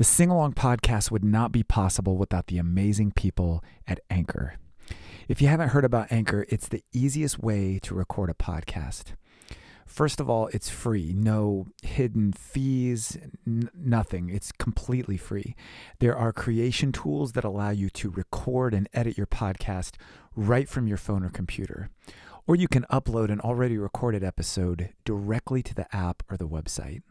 The Sing Along podcast would not be possible without the amazing people at Anchor. If you haven't heard about Anchor, it's the easiest way to record a podcast. First of all, it's free, no hidden fees, n- nothing. It's completely free. There are creation tools that allow you to record and edit your podcast right from your phone or computer. Or you can upload an already recorded episode directly to the app or the website.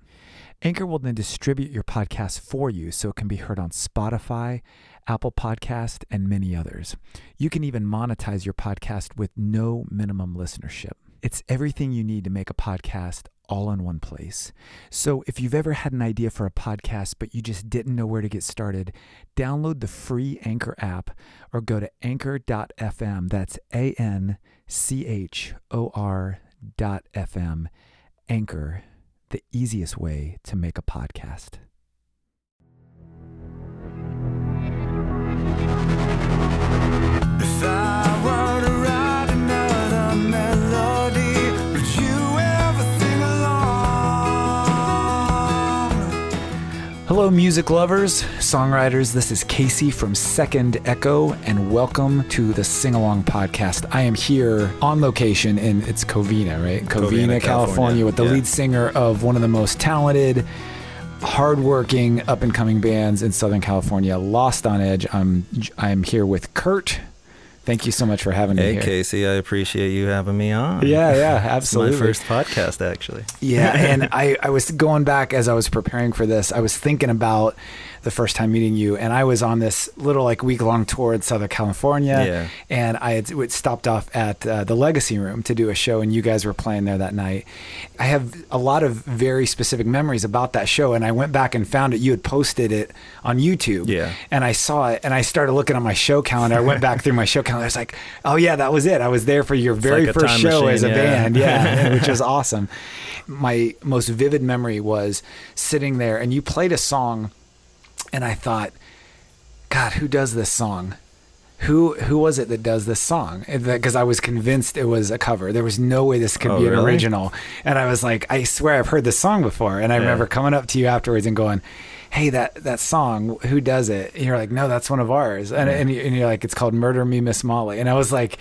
Anchor will then distribute your podcast for you so it can be heard on Spotify, Apple Podcast, and many others. You can even monetize your podcast with no minimum listenership. It's everything you need to make a podcast all in one place. So if you've ever had an idea for a podcast but you just didn't know where to get started, download the free Anchor app or go to anchor.fm. That's A N C H O R dot FM. Anchor the easiest way to make a podcast. Hello, music lovers, songwriters. This is Casey from Second Echo, and welcome to the Sing Along Podcast. I am here on location in it's Covina, right? Covina, California, California. with the Yeah. lead singer of one of the most talented, hardworking, up and coming bands in Southern California, Lost on Edge. I'm I'm here with Kurt. Thank you so much for having me Hey, here. Casey, I appreciate you having me on. Yeah, yeah, absolutely. my first podcast, actually. Yeah, and I, I was going back as I was preparing for this. I was thinking about the first time meeting you, and I was on this little like week long tour in Southern California, Yeah. and I had stopped off at uh, the Legacy Room to do a show, and you guys were playing there that night. I have a lot of very specific memories about that show, and I went back and found it. You had posted it on YouTube, Yeah. and I saw it, and I started looking at my show calendar. I went back through my show calendar. I was like, oh yeah, that was it. I was there for your very like first show machine, as a yeah. band, yeah, which was awesome. My most vivid memory was sitting there and you played a song and I thought, God, who does this song? Who who was it that does this song? Because I was convinced it was a cover. There was no way this could Oh, be an really? original. And I was like, I swear I've heard this song before. And I Yeah. remember coming up to you afterwards and going, Hey, that that song, who does it? And you're like, No, that's one of ours. And and, and you're like, It's called Murder Me, Miss Molly. And I was like.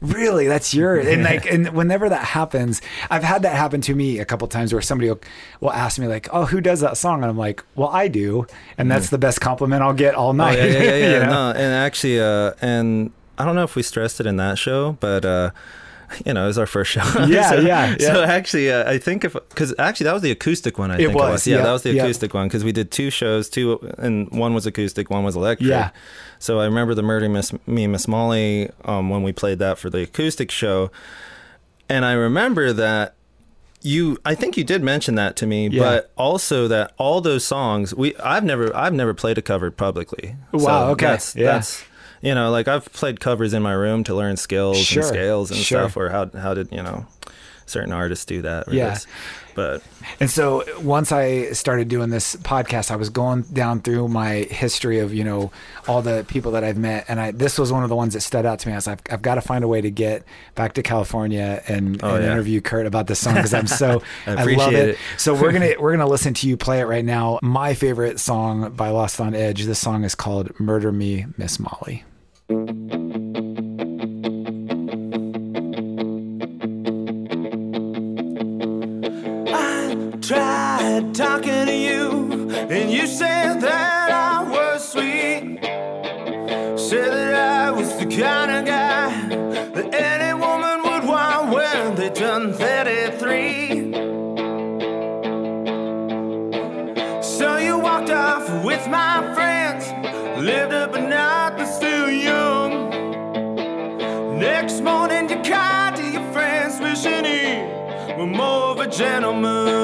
Really, that's yours, and like, and whenever that happens, I've had that happen to me a couple times where somebody will, will ask me like, "Oh, who does that song?" And I'm like, "Well, I do," and that's the best compliment I'll get all Oh, night. yeah, yeah, yeah. yeah. you know? No, and actually, uh, and I don't know if we stressed it in that show, but uh, you know, it was our first show. Yeah, so, yeah, So actually, uh, I think if because actually that was the acoustic one. I It think was, it was. Yeah, yeah, that was the yeah. acoustic one because we did two shows, two, and one was acoustic, one was electric. Yeah. So I remember the Murder Miss Me Miss Molly um, when we played that for the acoustic show, and I remember that you I think you did mention that to me, Yeah. but also that all those songs we I've never I've never played a cover publicly. Wow, okay, That's, yeah. that's you know, like I've played covers in my room to learn skills Sure, and scales and sure. stuff or how how did, you know, certain artists do that Yeah. this. But And so once I started doing this podcast, I was going down through my history of you know all the people that I've met, and I this was one of the ones that stood out to me. I was like, I've got to find a way to get back to California and, Oh, and yeah. interview Kurt about this song because I'm so I love it. it. So we're gonna we're gonna listen to you play it right now. My favorite song by Lost on Edge. This song is called "Murder Me, Miss Molly." I tried talking to you, and you said that gentleman.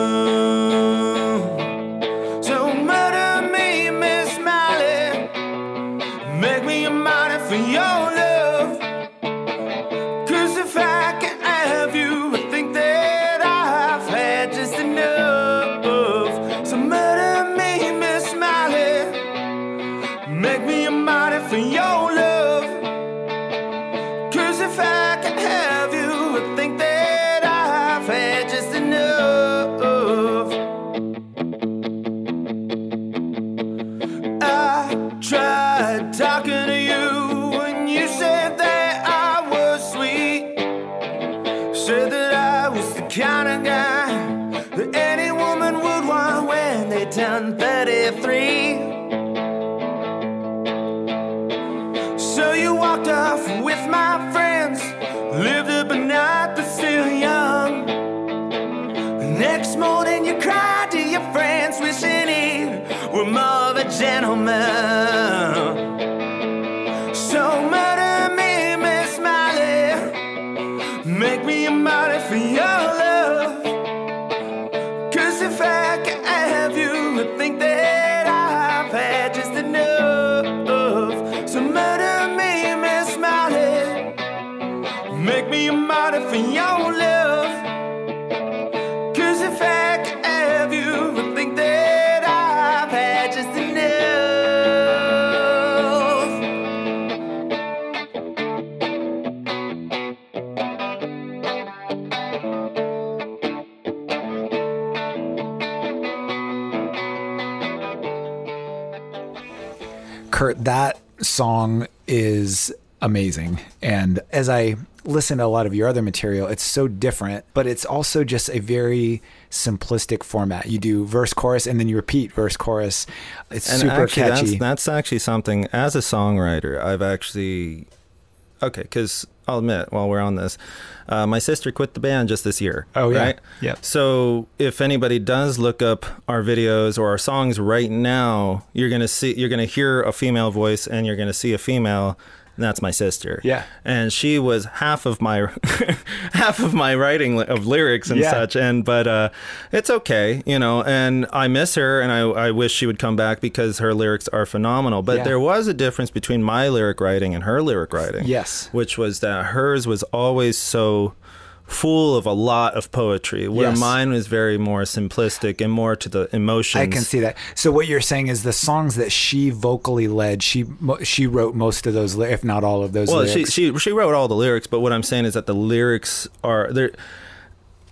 More of a gentleman. That song is amazing. And as I listen to a lot of your other material, it's so different, but it's also just a very simplistic format. You do verse, chorus, and then you repeat verse, chorus. It's and super actually, catchy. That's, that's actually something as a songwriter I've actually okay because I'll admit while we're on this, uh, my sister quit the band just this year. Oh, yeah. right? Yep. So if anybody does look up our videos or our songs right now, you're gonna see you're gonna hear a female voice and you're gonna see a female. And that's my sister. Yeah. and she was half of my half of my writing li- of lyrics and Yeah. such and but uh it's okay you know and i miss her and i i wish she would come back because her lyrics are phenomenal but Yeah. there was a difference between my lyric writing and her lyric writing Yes. which was that hers was always so full of a lot of poetry where Yes. mine was very more simplistic and more to the emotions I can see that. So what you're saying is the songs that she vocally led, she she wrote most of those, if not all of those. Well, lyrics. she she she wrote all the lyrics, but what I'm saying is that the lyrics are there.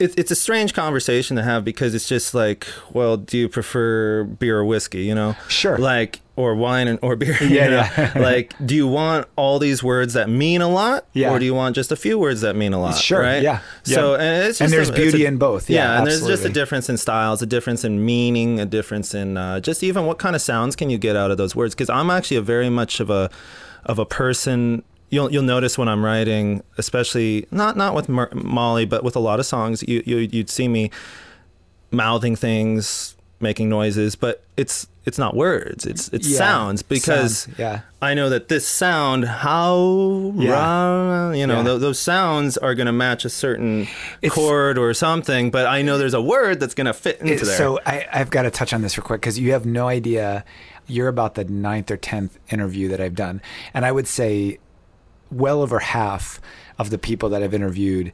It's it's a strange conversation to have because it's just like, well, do you prefer beer or whiskey? You know, Sure. like or wine and or beer. you Yeah, know? yeah. like, do you want all these words that mean a lot, Yeah. or do you want just a few words that mean a lot? Sure, right? yeah, So yeah. and it's And there's a- beauty a- in both. Yeah, and there's just a difference in styles, a difference in meaning, a difference in uh, just even what kind of sounds can you get out of those words? Because I'm actually a very much of a of a person. You'll you'll notice when I'm writing, especially not not with Mer- Molly, but with a lot of songs, you, you you'd see me mouthing things, making noises, but it's it's not words. It's it's Yeah, sounds because sounds, yeah. I know that this sound, how, Yeah. rah, you know, Yeah. tho- those sounds are going to match a certain It's- chord or something, but I know there's a word that's going to fit into It- there. So I, I've got to touch on this real quick because you have no idea. You're about the ninth or tenth interview that I've done, and I would say well over half of the people that I've interviewed.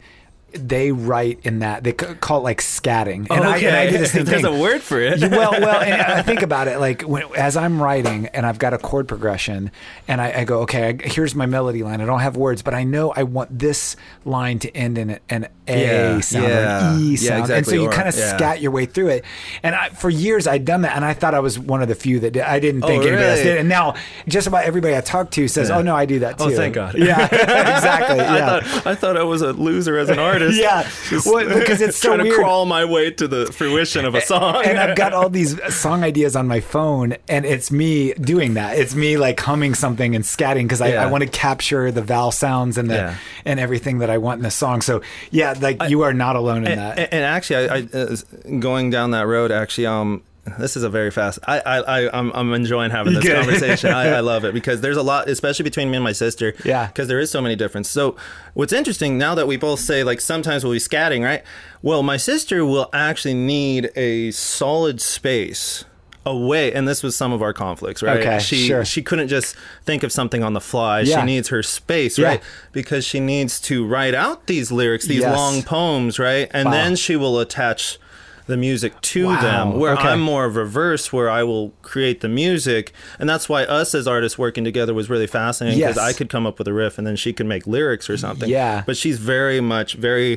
They write in that they call it like scatting, and, I, and I do the same There's thing. a word for it. Well, well, and I think about it like when, as I'm writing and I've got a chord progression, and I, I go, okay, I, here's my melody line. I don't have words, but I know I want this line to end in an A Yeah, sound or an E Yeah, sound, and so you kind of yeah. scat your way through it. And I, for years I'd done that, and I thought I was one of the few that did. I didn't think oh, anybody else Oh, did. And now just about everybody I talk to says, Yeah. "Oh no, I do that oh, too." Oh, thank God. Yeah, exactly. Yeah. I thought I thought I was a loser as an artist. Yeah. Well, because it's so trying weird. to crawl my way to the fruition of a song. and I've got all these song ideas on my phone, and it's me doing that. It's me like humming something and scatting because I, Yeah. I want to capture the vowel sounds and the Yeah. and everything that I want in the song. So yeah, like you are not alone in and, that. and- and actually, I, I uh, going down that road, actually, um, this is a very fast. I, I, I I'm, I'm enjoying having this conversation. I, I love it because there's a lot, especially between me and my sister. Yeah. Because there is so many differences. So what's interesting now that we both say like sometimes we'll be scatting, right? Well, my sister will actually need a solid space away and this was some of our conflicts right Okay, she sure. she couldn't just think of something on the fly Yeah. she needs her space Yeah. right because she needs to write out these lyrics these Yes. long poems right and Wow. then she will attach the music to Wow, them where okay. i'm more of reverse where i will create the music and that's why us as artists working together was really fascinating because Yes. i could come up with a riff and then she could make lyrics or something Yeah. but she's very much very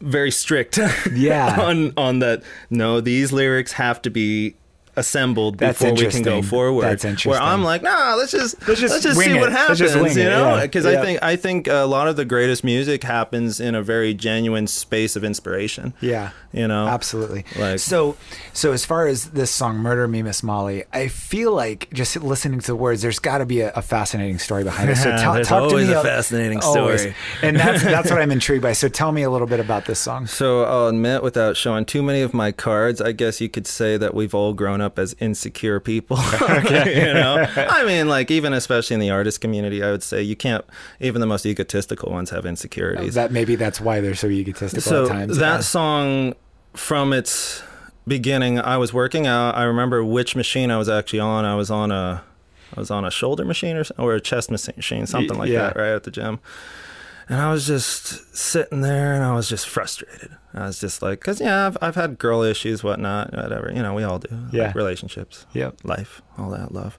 very strict Yeah. on on that no these lyrics have to be assembled That's before we can go forward. That's Where. I'm like, nah, let's just let's just just, see it. what Let's happens. you know, because Yeah. I think I think a lot of the greatest music happens in a very genuine space of inspiration. Yeah. You know, Absolutely. Like- so, so as far as this song "Murder Me, Miss Molly," I feel like just listening to the words, there's got to be a, a fascinating story behind it. So, There's talk to me a a- fascinating always. story. and that's that's what I'm intrigued by. So, tell me a little bit about this song. So I'll admit, without showing too many of my cards, I guess you could say that we've all grown up as insecure people. you know, I mean, like even especially in the artist community, I would say you can't. Even the most egotistical ones have insecurities. That maybe that's why they're so egotistical so at times. that Yeah. song, from its beginning, I was working out. I remember which machine I was actually on. I was on a, I was on a shoulder machine or, or a chest machine, something like yeah. that, right at the gym. And I was just sitting there, and I was just frustrated. I was just like, because yeah, I've I've had girl issues, whatnot, whatever. You know, we all do. Yeah. Like relationships, Yep. life, all that love.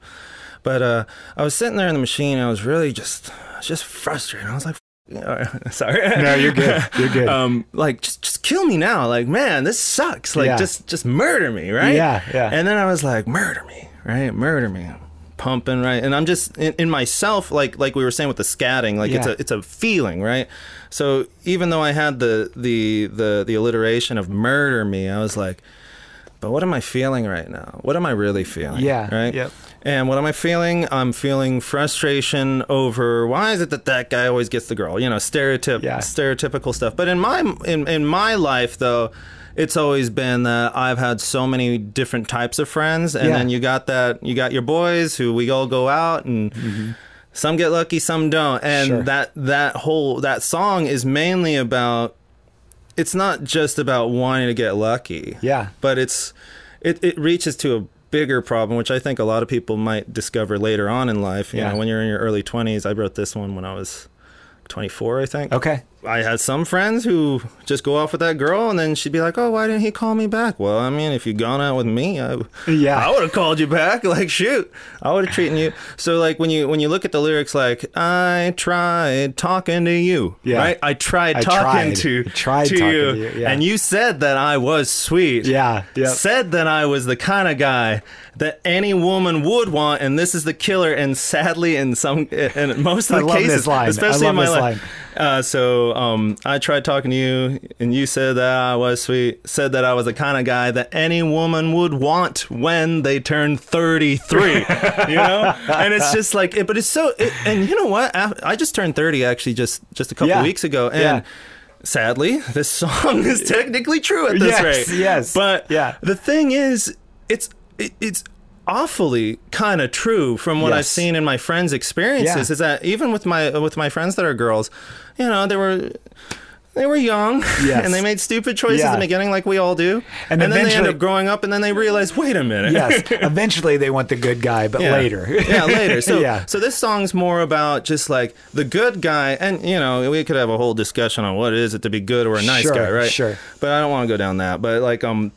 But uh, I was sitting there in the machine. I was really just just frustrated. I was like, sorry. No, you're good. You're good. um, like just just kill me now. Like man, this sucks. Like Yeah. just just murder me, right? Yeah, yeah. And then I was like, murder me, right? Murder me. Pumping right, and I'm just in, in myself, like like we were saying with the scatting, like it's a it's a feeling, right? So even though I had the the the the alliteration of murder me, I was like, but what am I feeling right now? What am I really feeling? Yeah, Right. yep. And what am I feeling? I'm feeling frustration over why is it that that guy always gets the girl? You know, stereotyp, Yeah. stereotypical stuff. But in my in in my life though, it's always been that I've had so many different types of friends, and Yeah. then you got that you got your boys who we all go out and. Some get lucky, some don't, and Mm-hmm. Sure. that that whole that song is mainly about. It's not just about wanting to get lucky yeah. but it's it, it reaches to a bigger problem which i think a lot of people might discover later on in life you Yeah. know when you're in your early 20s i wrote this one when i was 24 i think Okay. I had some friends who just go off with that girl and then she'd be like oh why didn't he call me back well i mean if you'd gone out with me i, Yeah. I would have called you back like shoot i would have treated you so like when you when you look at the lyrics like i tried talking to you Yeah. right i tried I talking tried. to I tried to talking you, to you, yeah. and you said that i was sweet Yeah. Yeah. said that I was the kind of guy that any woman would want, and this is the killer. And sadly, in some, in most of the cases, this line. I especially in my life. Uh, so um, I tried talking to you, and you said that I was sweet. Said that I was the kind of guy that any woman would want when they turn thirty-three. you know, and it's just like, it, but it's so. It, and you know what? I just turned thirty actually just just a couple Yeah. weeks ago, and. Yeah. Sadly, this song is technically true at this Yes, rate. yes. But Yeah. the thing is, it's it, it's awfully kind of true from what I've seen in my friends' experiences. Yeah. Is that even with my with my friends that are girls, you know, they were. They were young, Yes. and they made stupid choices Yeah. in the beginning, like we all do. And And, then they end up growing up, and then they realize, wait a minute. yes. Eventually, they want the good guy, but Yeah. later. yeah, later. So, Yeah. so this song's more about just like the good guy, and you know, we could have a whole discussion on what is it to be good or a nice Sure, guy, right? sure. But I don't want to go down that. But like, um,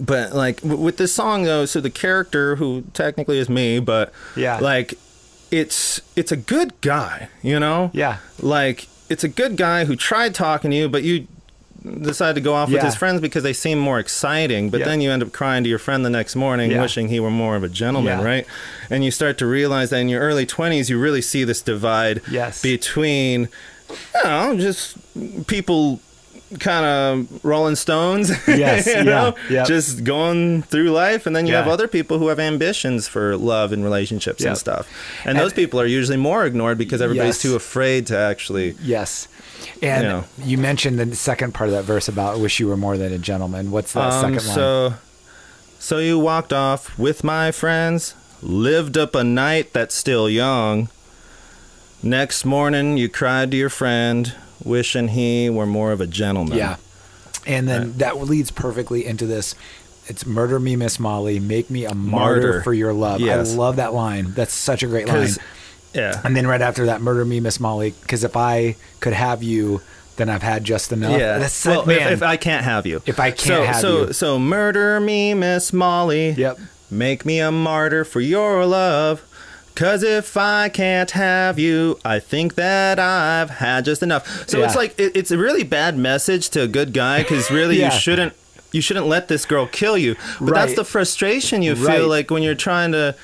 but like w- with this song though, so the character who technically is me, but Yeah. like, it's it's a good guy, you know? Yeah. Like it's a good guy who tried talking to you, but you decide to go off with his friends because they seem more exciting but Yeah. then you end up crying to your friend the next morning Yeah. wishing he were more of a gentleman Yeah. right and you start to realize that in your early 20s you really see this divide Yes. between you know just people kind of rolling stones Yes, you yeah, know yep. just going through life and then you have other people who have ambitions for love and relationships Yep. and stuff and, those people are usually more ignored because everybody's Yes. too afraid to actually Yes. And Yeah. you mentioned the second part of that verse about wish you were more than a gentleman. What's that Um, second line? so, so you walked off with my friends, lived up a night that's still young. Next morning, you cried to your friend, wishing he were more of a gentleman. Yeah. And then that leads perfectly into this. It's murder me, Miss Molly. Make me a martyr, Martyr. for your love. Yes. I love that line. That's such a great line. yeah. And then right after that, murder me, Miss Molly. Because if I could have you, then I've had just enough. Yeah. That's well, man. if, if I can't have you. If I can't so, have so, you. So murder me, Miss Molly. Yep. Make me a martyr for your love. Cause if I can't have you, I think that I've had just enough. So Yeah. it's like it, it's a really bad message to a good guy because really Yeah. you shouldn't you shouldn't let this girl kill you. But that's the frustration you feel like when you're trying to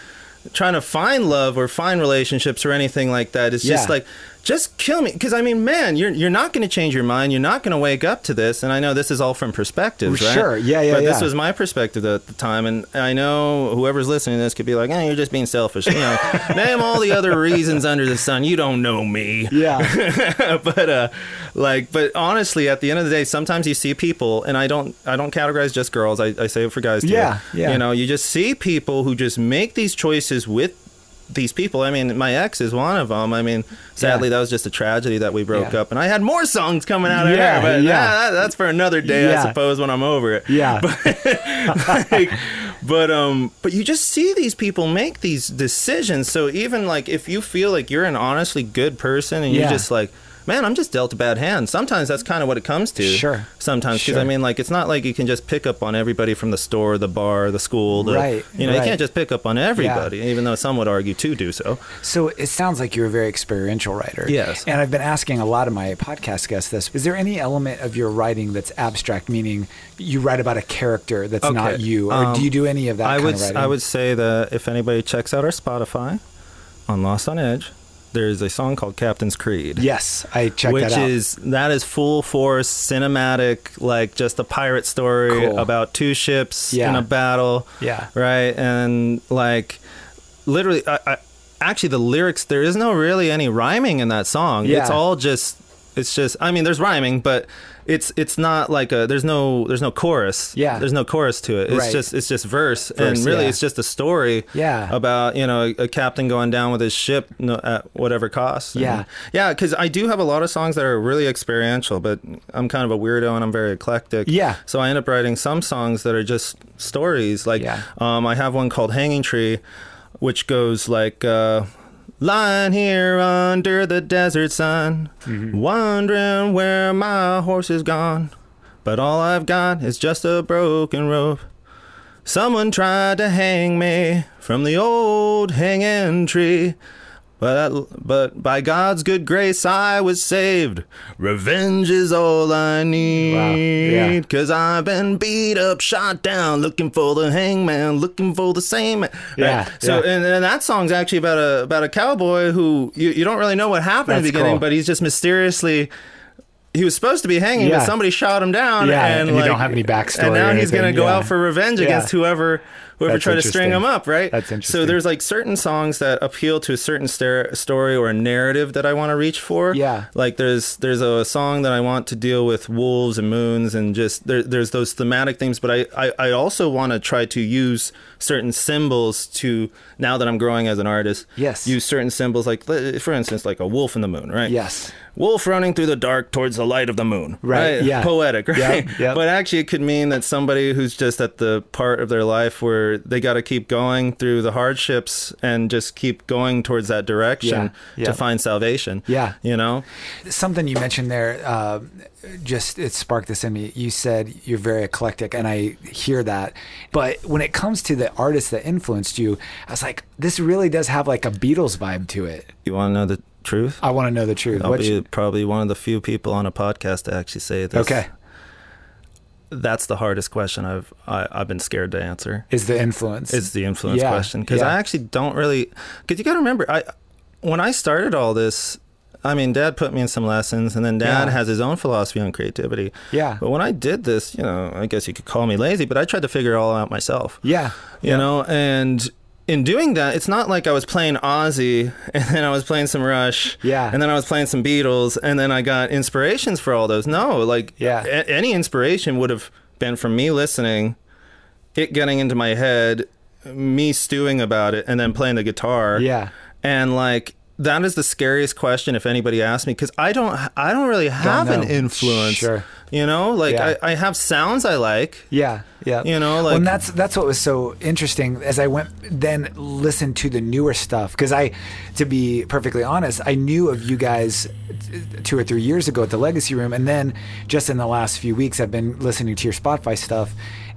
trying to find love or find relationships or anything like that. It's just like just kill me because I mean, man, you're you're not going to change your mind. You're not going to wake up to this. And I know this is all from perspectives, right? Sure. Yeah, yeah, But this was my perspective at the time, and I know whoever's listening to this could be like, "Eh, you're just being selfish." You know, name all the other reasons under the sun. You don't know me. Yeah. but uh like but honestly at the end of the day sometimes you see people and i don't i don't categorize just girls i, I say it for guys too Yeah, yeah. you know you just see people who just make these choices with these people i mean my ex is one of them i mean sadly Yeah. that was just a tragedy that we broke Yeah. up and i had more songs coming out of Yeah, her but yeah. that, that's for another day i suppose when i'm over it Yeah. like, but um but you just see these people make these decisions so even like if you feel like you're an honestly good person and you're just like man i'm just dealt a bad hand sometimes that's kind of what it comes to Sure. sometimes because Sure. i mean like it's not like you can just pick up on everybody from the store the bar the school the, Right, you know right. you can't just pick up on everybody even though some would argue to do so So it sounds like you're a very experiential writer. Yes. And I've been asking a lot of my podcast guests this. Is there any element of your writing that's abstract, meaning you write about a character that's not you? Or Um, do you do any of that I kind would of writing? I would say that if anybody checks out our Spotify on Lost on Edge, there's a song called Captain's Creed. Yes, I checked which that out. Which is that is full force cinematic, like just a pirate story Cool. about two ships Yeah. in a battle. Yeah. right, and like literally, I, I, actually the lyrics there is no really any rhyming in that song. Yeah. It's all just. It's just. I mean, there's rhyming, but it's it's not like a. There's no there's no chorus. Yeah. There's no chorus to it. It's Right. just it's just verse, Verse, and really yeah. it's just a story. Yeah. About you know a, a captain going down with his ship no, at whatever cost. And- Yeah. yeah, because I do have a lot of songs that are really experiential, but I'm kind of a weirdo and I'm very eclectic. Yeah. So I end up writing some songs that are just stories. Like, Yeah. um, I have one called Hanging Tree, which goes like, uh, lying here under the desert sun, Mm-hmm. wondering where my horse is gone, but all I've got is just a broken rope. Someone tried to hang me from the old hanging tree. But, but by God's good grace, I was saved. Revenge is all I need. yeah. Cause I've been beat up, shot down, looking for the hangman, looking for the same man. Yeah, So, yeah. And, and that song's actually about a about a cowboy who you, you don't really know what happened in the beginning, cool. but he's just mysteriously. He was supposed to be hanging, Yeah. but somebody shot him down. Yeah, and, and you don't have any backstory And now he's gonna go yeah. out for revenge against whoever whoever That's tried to string them up, right? That's interesting. So there's like certain songs that appeal to a certain star- story or a narrative that I want to reach for. Yeah. Like there's there's a song that I want to deal with wolves and moons and just there, there's those thematic themes, but I I, I also want to try to use certain symbols to now that I'm growing as an artist. Yes. Use certain symbols like for instance like a wolf in the moon, right? Yes. Wolf running through the dark towards the light of the moon. Right, yeah. Poetic, right? Yep, yep. But actually, it could mean that somebody who's just at the part of their life where they got to keep going through the hardships and just keep going towards that direction Yeah, yeah. to find salvation. Yeah. You know? something you mentioned there uh, just it sparked this in me you said you're very eclectic and i hear that but when it comes to the artists that influenced you i was like this really does have like a beatles vibe to it You want to know the truth? i want to know the truth I'll What's- be probably one of the few people on a podcast to actually say this. okay That's the hardest question I've I, I've been scared to answer. is the influence Is the influence Yeah, question because yeah. I actually don't really because you got to remember I when I started all this. I mean, Dad put me in some lessons, and then Dad Yeah. has his own philosophy on creativity. Yeah. But when I did this, you know, I guess you could call me lazy, but I tried to figure it all out myself. yeah You yeah. know, and in doing that, it's not like I was playing Ozzy and then I was playing some Rush. Yeah. And then I was playing some Beatles and then I got inspirations for all those. No, like Yeah. a- any inspiration would have been from me listening, it getting into my head, me stewing about it, and then playing the guitar. Yeah. And like that is the scariest question if anybody asks me because I don't I don't really have an influence. Sure. You know, like Yeah. I, I have sounds I like. Yeah, yeah. You know, well, and that's that's what was so interesting as I went then listened to the newer stuff because I, to be perfectly honest, I knew of you guys two or three years ago at the Legacy Room, and then just in the last few weeks, I've been listening to your Spotify stuff.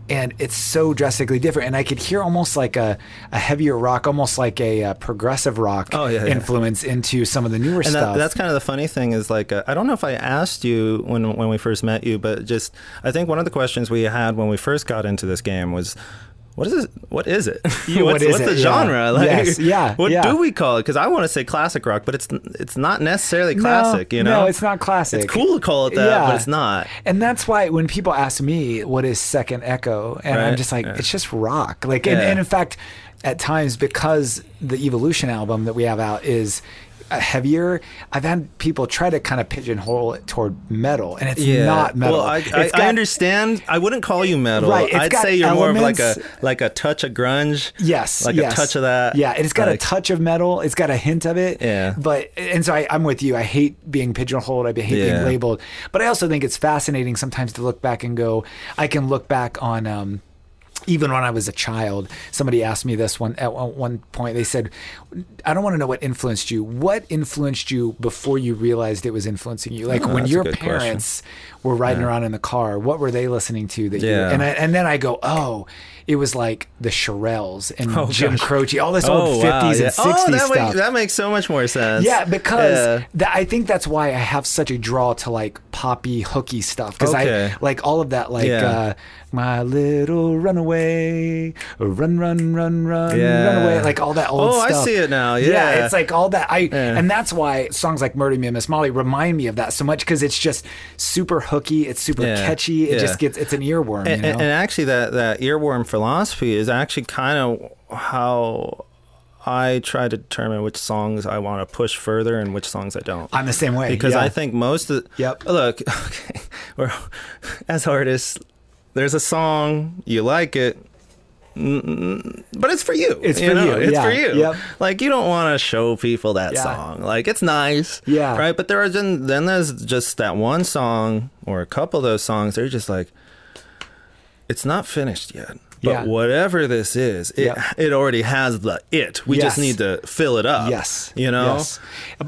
And it's so drastically different. And I could hear almost like a, a heavier rock, almost like a, uh progressive rock Oh, yeah, yeah. influence into some of the newer and stuff. that, that's kind of the funny thing is like uh, I don't know if I asked you when when we first met you, but just I think one of the questions we had when we first got into this game was. What is it? What is it? Yeah, what what's is what's it? the Yeah. genre? Like, Yes, yeah, What yeah. do we call it? Because I want to say classic rock, but it's it's not necessarily No, classic. you know, no, it's not classic. It's cool to call it that, Yeah. but it's not. And that's why when people ask me what is Second Echo, and I'm just like, yeah. it's just rock. Like, and, Yeah. and in fact, at times because the Evolution album that we have out is heavier, I've had people try to kind of pigeonhole it toward metal, and it's not metal. Well, I, I, I understand. I wouldn't call you metal. Right, I'd say you're more of like a like a touch of grunge. Yes, like yes. a touch of that. Yeah, it's got like- a touch of metal. It's got a hint of it. Yeah. But and so I, I'm with you. I hate being pigeonholed. I hate Yeah. being labeled. But I also think it's fascinating sometimes to look back and go. I can look back on. Um, even when I was a child, somebody asked me this one at one point. They said, "I don't want to know what influenced you. What influenced you before you realized it was influencing you? Like Oh, when your parents, question. Were riding around in the car, what were they listening to? That you Yeah. and I, and then I go, oh, it was like the Shirelles and Oh, Jim gosh. Croce, all this old Oh, 50s wow, yeah. and 60s oh, that, stuff. Makes, that makes so much more sense. yeah, because Yeah. tha- I think that's why I have such a draw to like poppy, hooky stuff. Because Okay. I like all of that, like Yeah. uh, my little runaway, run, run, run, run, Yeah. run away, like all that old Oh, I see it now. Yeah. it's like all that. I Yeah. and that's why songs like "Murder Me, Miss Molly" remind me of that so much because it's just super hooky, it's super Yeah. catchy. It Yeah. just gets it's an earworm. and, you know? and- actually, that that earworm philosophy is actually kind of how I try to determine which songs I want to push further and which songs I don't. I'm the same way because yeah. I think most of Yep. look okay, as artists, there's a song you like it. But it's for you. It's you for know? you, It's yeah, for you. yep. Like you don't want to show people that Yeah. song. Like it's nice. Yeah. Right. But there are then then there's just that one song or a couple of those songs. They're just like, it's not finished yet. But Yeah. whatever this is, it it already has the it. We just need to fill it up. Yes. You know. Yes.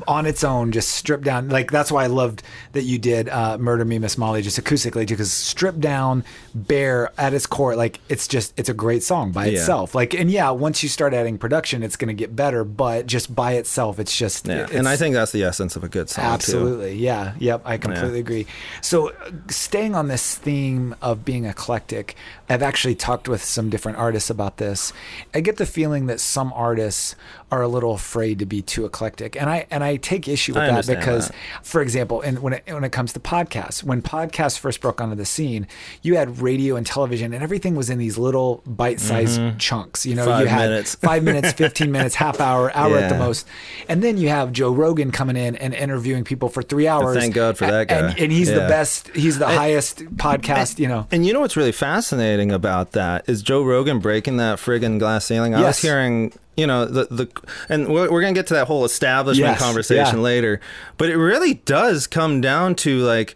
On its own, just stripped down. Like that's why I loved that you did uh, "Murder Me, Miss Molly" just acoustically, because stripped down, bare at its core. Like it's just it's a great song by Yeah. itself. Like and yeah, once you start adding production, it's going to get better. But just by itself, it's just Yeah. it's- and I think that's the essence of a good song. Too. Absolutely. Yeah. Yep. I completely agree. So, uh, staying on this theme of being eclectic, I've actually talked with some different artists about this. I get the feeling that some artists are a little afraid to be too eclectic, and I and I take issue with I that because, that. for example, and when it, when it comes to podcasts, when podcasts first broke onto the scene, you had radio and television, and everything was in these little bite-sized chunks. You know, Mm-hmm. Five you had minutes. five minutes, fifteen minutes, half hour, hour at the most, and then you have Joe Rogan coming in and interviewing people for three hours. Thank God for that guy. and he's the best. He's the highest podcast. You know. And you know what's really fascinating about that is Joe Rogan breaking that friggin' glass ceiling. I was hearing, you know, the the, and we're, we're gonna get to that whole establishment Yes, conversation yeah. later, but it really does come down to like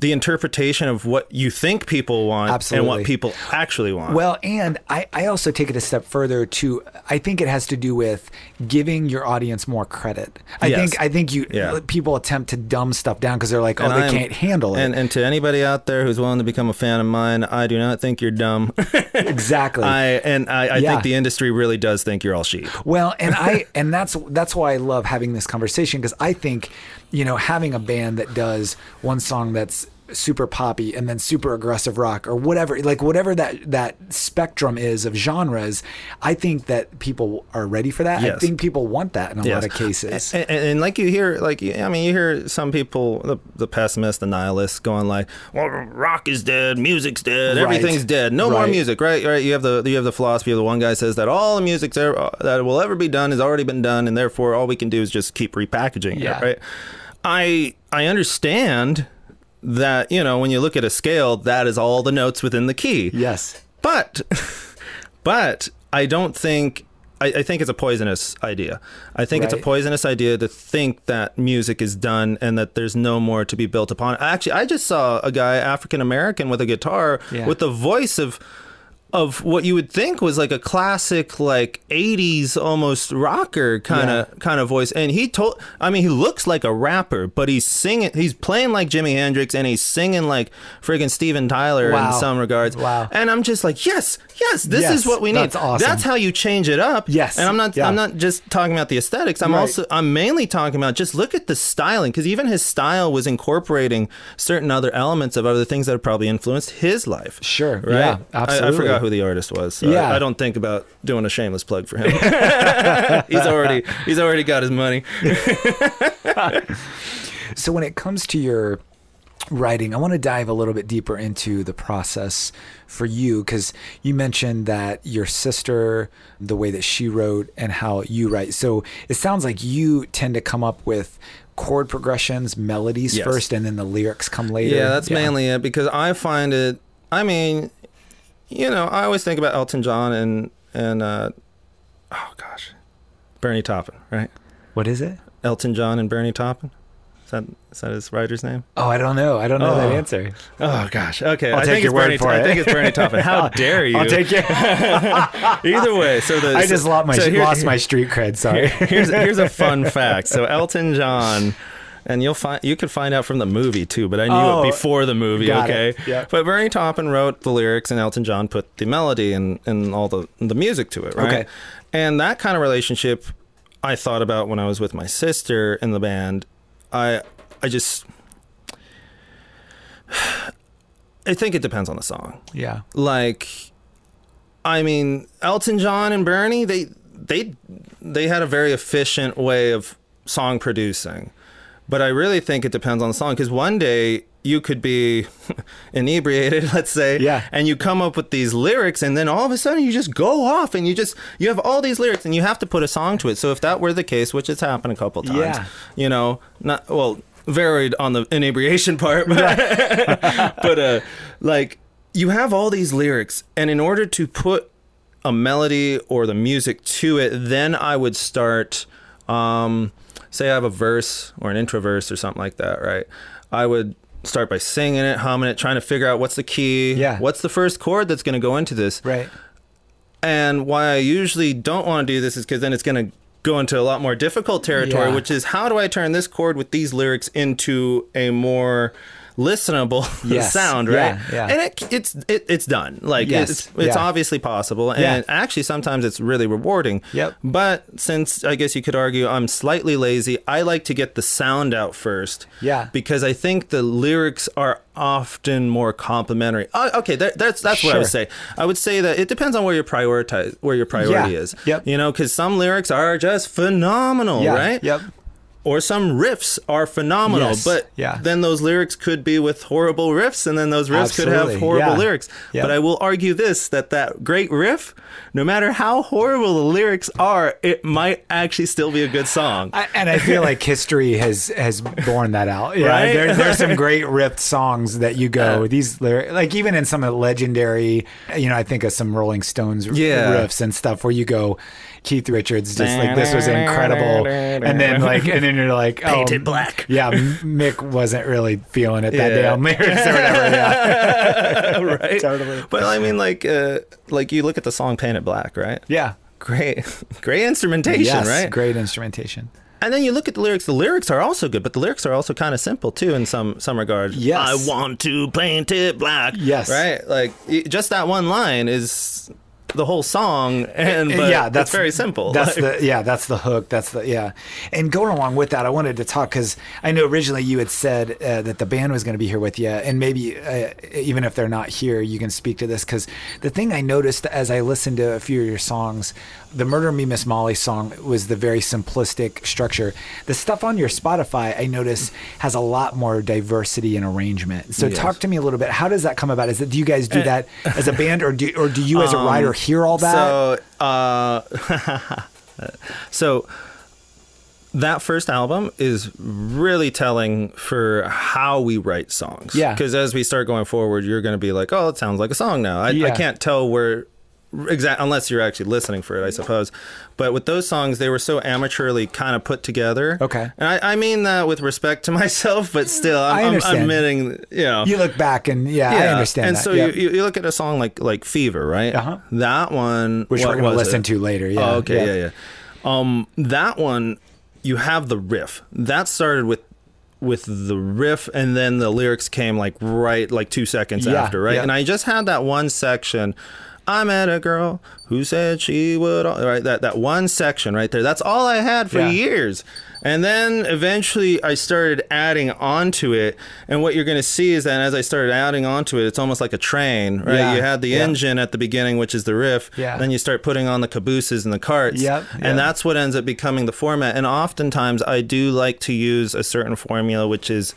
the interpretation of what you think people want and what people actually want. Well, and I, I also take it a step further to I think it has to do with giving your audience more credit. I Yes. think I think you Yeah. people attempt to dumb stuff down because they're like, oh, And they I'm- can't handle it. And and to anybody out there who's willing to become a fan of mine, I do not think you're dumb. exactly. I and I, I Yeah. think the industry really does think you're all sheep. Well, and I and that's that's why I love having this conversation because I think, you know, having a band that does one song that's super poppy and then super aggressive rock or whatever like whatever that that spectrum is of genres i think that people are ready for that i think people want that in a lot of cases And, and, and like you hear, like I mean, you hear some people, the, the pessimists, the nihilists, going like, "Well, rock is dead, music's dead, Right. everything's dead, no more music." Right, right. You have the you have the philosophy of the one guy says that all the music that will ever be done has already been done, and therefore all we can do is just keep repackaging Yeah. it. Right. I I understand that you know when you look at a scale, that is all the notes within the key. yes But, but I don't think. I, I think it's a poisonous idea. I think it's a poisonous idea to think that music is done and that there's no more to be built upon. Actually, I just saw a guy, African American, with a guitar Yeah. with the voice of of what you would think was like a classic like 80s almost rocker kind of Yeah. kind of voice and he told I mean he looks like a rapper but he's singing he's playing like Jimi Hendrix and he's singing like friggin' Steven Tyler Wow. in some regards Wow. and I'm just like yes yes this Yes, is what we need that's awesome. that's how you change it up Yes, and I'm not yeah. I'm not just talking about the aesthetics I'm Right. also I'm mainly talking about just look at the styling because even his style was incorporating certain other elements of other things that have probably influenced his life Sure. right? Yeah, I- I, absolutely. Who the artist was. So Yeah. I, I don't think about doing a shameless plug for him. he's already he's already got his money. So when it comes to your writing, I want to dive a little bit deeper into the process for you because you mentioned that your sister, the way that she wrote, and how you write. So it sounds like you tend to come up with chord progressions, melodies Yes. first, and then the lyrics come later. Yeah, that's mainly it because I find it. I mean, you know, I always think about Elton John and and uh, oh gosh, Bernie Taupin, right? What is it? Elton John and Bernie Taupin. Is that is that his writer's name? Oh, I don't know. I don't know that Oh. answer. Oh gosh. Okay, I'll I take your word Bernie. for it. I think it's Bernie Taupin. How dare you? I'll take it. Either way, so the I just lost my so here- lost my street cred. Sorry. here's here's a fun fact. So Elton John, and you'll find you could find out from the movie too, but I knew Oh, it before the movie. okay. Yeah. But Bernie Taupin wrote the lyrics, and Elton John put the melody and and all the the music to it. Right. Okay. And that kind of relationship, I thought about when I was with my sister in the band. I I just. I think it depends on the song yeah. like i mean elton john and bernie they they they had a very efficient way of song producing but i really think it depends on the song because one day you could be inebriated let's say Yeah. and you come up with these lyrics and then all of a sudden you just go off and you just you have all these lyrics and you have to put a song to it so if that were the case which has happened a couple times Yeah. you know not well varied on the inebriation part but but uh like you have all these lyrics and in order to put a melody or the music to it then i would start um say i have a verse or an intro verse or something like that right i would start by singing it humming it trying to figure out what's the key Yeah. what's the first chord that's going to go into this Right. and why I usually don't want to do this is because then it's going to go into a lot more difficult territory, Yeah. which is how do I turn this chord with these lyrics into a more listenable Yes. sound, right? yeah. And it, it's it, it's done. Like Yes. it's it's Yeah. obviously possible, and Yeah. actually sometimes it's really rewarding. Yep. But since I guess you could argue I'm slightly lazy, I like to get the sound out first. Yeah. Because I think the lyrics are often more complimentary. Uh, okay, that, that's that's what I would say. I would say that it depends on where your prioritize where your priority Yeah. is. Yep. You know, because some lyrics are just phenomenal, Yeah. right? Yep. Or some riffs are phenomenal, Yes. but Yeah. then those lyrics could be with horrible riffs, and then those riffs could have horrible Yeah. lyrics. Yeah. But I will argue this: that that great riff, no matter how horrible the lyrics are, it might actually still be a good song. I, and I feel like history has has borne that out. Yeah, Right? there, there's some great ripped songs that you go these lyric, like even in some of the legendary. You know, I think of some Rolling Stones riffs and stuff where you go. Keith Richards just like this was incredible, and then like and then you're like oh, Painted black. Yeah, Mick wasn't really feeling it that day Yeah. on lyrics or whatever. Yeah, right? Totally. But I mean, like, uh, like you look at the song "Painted Black," right? yeah. Great, great instrumentation, Yes, right? great instrumentation. And then you look at the lyrics. The lyrics are also good, but the lyrics are also kind of simple too, in some some regards. Yes. I want to paint it black. Yes. right. Like just that one line is the whole song, and but yeah, that's it's very simple. That's Like- the yeah, that's the hook. That's the yeah. And going along with that, I wanted to talk because I know originally you had said uh, that the band was going to be here with you, and maybe uh, even if they're not here, you can speak to this because the thing I noticed as I listened to a few of your songs, the "Murder Me Miss Molly" song was the very simplistic structure. The stuff on your Spotify, I notice, has a lot more diversity and arrangement. So Yes. talk to me a little bit. How does that come about? Is it do you guys do that as a band, or do or do you as a writer hear all that? So, uh, so that first album is really telling for how we write songs. Yeah. Because as we start going forward, you're going to be like, oh, it sounds like a song now. I, Yeah. I can't tell where exact unless you're actually listening for it, I suppose. But with those songs, they were so amateurly kind of put together. Okay. and I, I mean that with respect to myself, but still, I I'm, I'm admitting, you know, You look back and yeah, I understand And that. so Yep. you, you look at a song like like Fever, right? Uh-huh. That one, which we're going to was listen it? to later. Yeah. Oh, okay, yeah. yeah, yeah. Um, that one, you have the riff. That started with with the riff, and then the lyrics came like right, like two seconds Yeah, after, right? yeah. And I just had that one section. I met a girl who said she would. Right, that that one section right there. That's all I had for Yeah. years. And then eventually I started adding onto it. And what you're going to see is that as I started adding onto it, it's almost like a train, right? Yeah, You had the yeah. engine at the beginning, which is the riff. Yeah. Then you start putting on the cabooses and the carts. Yep, And yep. that's what ends up becoming the format. And oftentimes I do like to use a certain formula, which is